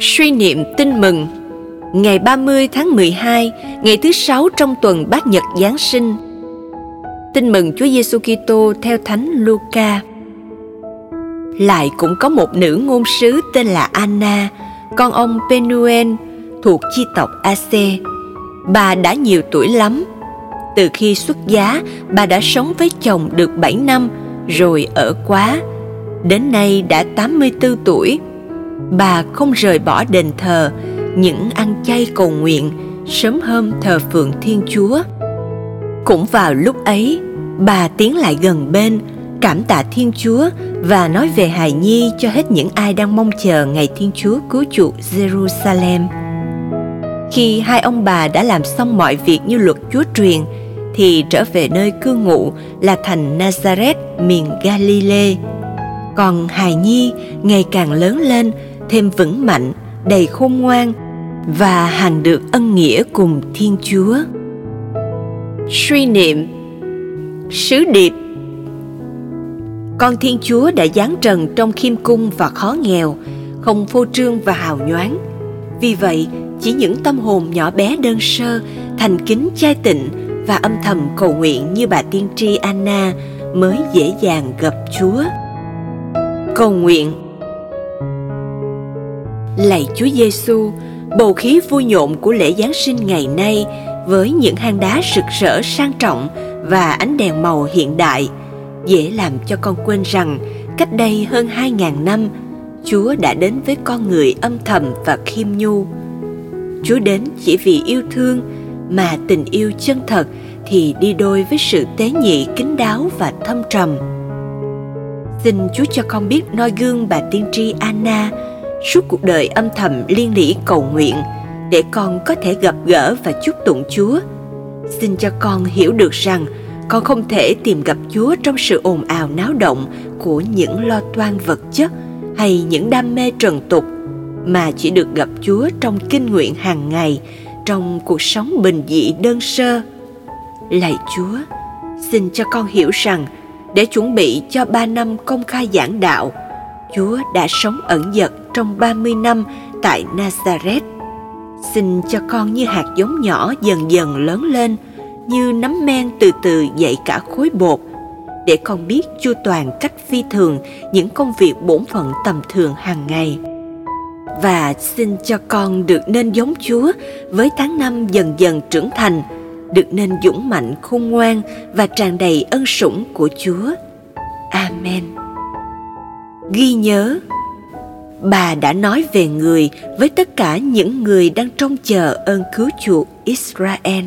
Suy niệm tin mừng Ngày 30 tháng 12, ngày thứ sáu trong tuần Bát Nhật Giáng sinh. Tin mừng Chúa Giêsu Kitô theo Thánh Luca. Lại cũng có một nữ ngôn sứ tên là Anna, con ông Penuel thuộc chi tộc ac Bà đã nhiều tuổi lắm. Từ khi xuất giá, bà đã sống với chồng được 7 năm rồi ở quá. Đến nay đã 84 tuổi bà không rời bỏ đền thờ, những ăn chay cầu nguyện, sớm hôm thờ phượng thiên chúa. Cũng vào lúc ấy, bà tiến lại gần bên, cảm tạ thiên chúa và nói về hài nhi cho hết những ai đang mong chờ ngày thiên chúa cứu chuộc jerusalem. Khi hai ông bà đã làm xong mọi việc như luật chúa truyền, thì trở về nơi cư ngụ là thành nazareth, miền galilee còn hài nhi ngày càng lớn lên, thêm vững mạnh, đầy khôn ngoan và hằng được ân nghĩa cùng thiên chúa. Suy niệm sứ điệp. Con thiên chúa đã giáng trần trong khiêm cung và khó nghèo, không phô trương và hào nhoáng. Vì vậy, chỉ những tâm hồn nhỏ bé đơn sơ, thành kính chai tịnh và âm thầm cầu nguyện như bà tiên tri anna mới dễ dàng gặp chúa cầu nguyện Lạy Chúa Giêsu, bầu khí vui nhộn của lễ Giáng sinh ngày nay với những hang đá rực rỡ sang trọng và ánh đèn màu hiện đại dễ làm cho con quên rằng cách đây hơn 2.000 năm Chúa đã đến với con người âm thầm và khiêm nhu. Chúa đến chỉ vì yêu thương mà tình yêu chân thật thì đi đôi với sự tế nhị kính đáo và thâm trầm. Xin Chúa cho con biết noi gương bà tiên tri Anna suốt cuộc đời âm thầm liên lỉ cầu nguyện để con có thể gặp gỡ và chúc tụng Chúa. Xin cho con hiểu được rằng con không thể tìm gặp Chúa trong sự ồn ào náo động của những lo toan vật chất hay những đam mê trần tục mà chỉ được gặp Chúa trong kinh nguyện hàng ngày trong cuộc sống bình dị đơn sơ. Lạy Chúa, xin cho con hiểu rằng để chuẩn bị cho ba năm công khai giảng đạo – Chúa đã sống ẩn dật trong 30 năm tại Nazareth. Xin cho con như hạt giống nhỏ dần dần lớn lên, như nấm men từ từ dậy cả khối bột, để con biết chu toàn cách phi thường những công việc bổn phận tầm thường hàng ngày. Và xin cho con được nên giống Chúa với tháng năm dần dần trưởng thành, được nên dũng mạnh khôn ngoan và tràn đầy ân sủng của Chúa. Amen ghi nhớ, bà đã nói về người với tất cả những người đang trông chờ ơn cứu chuộc israel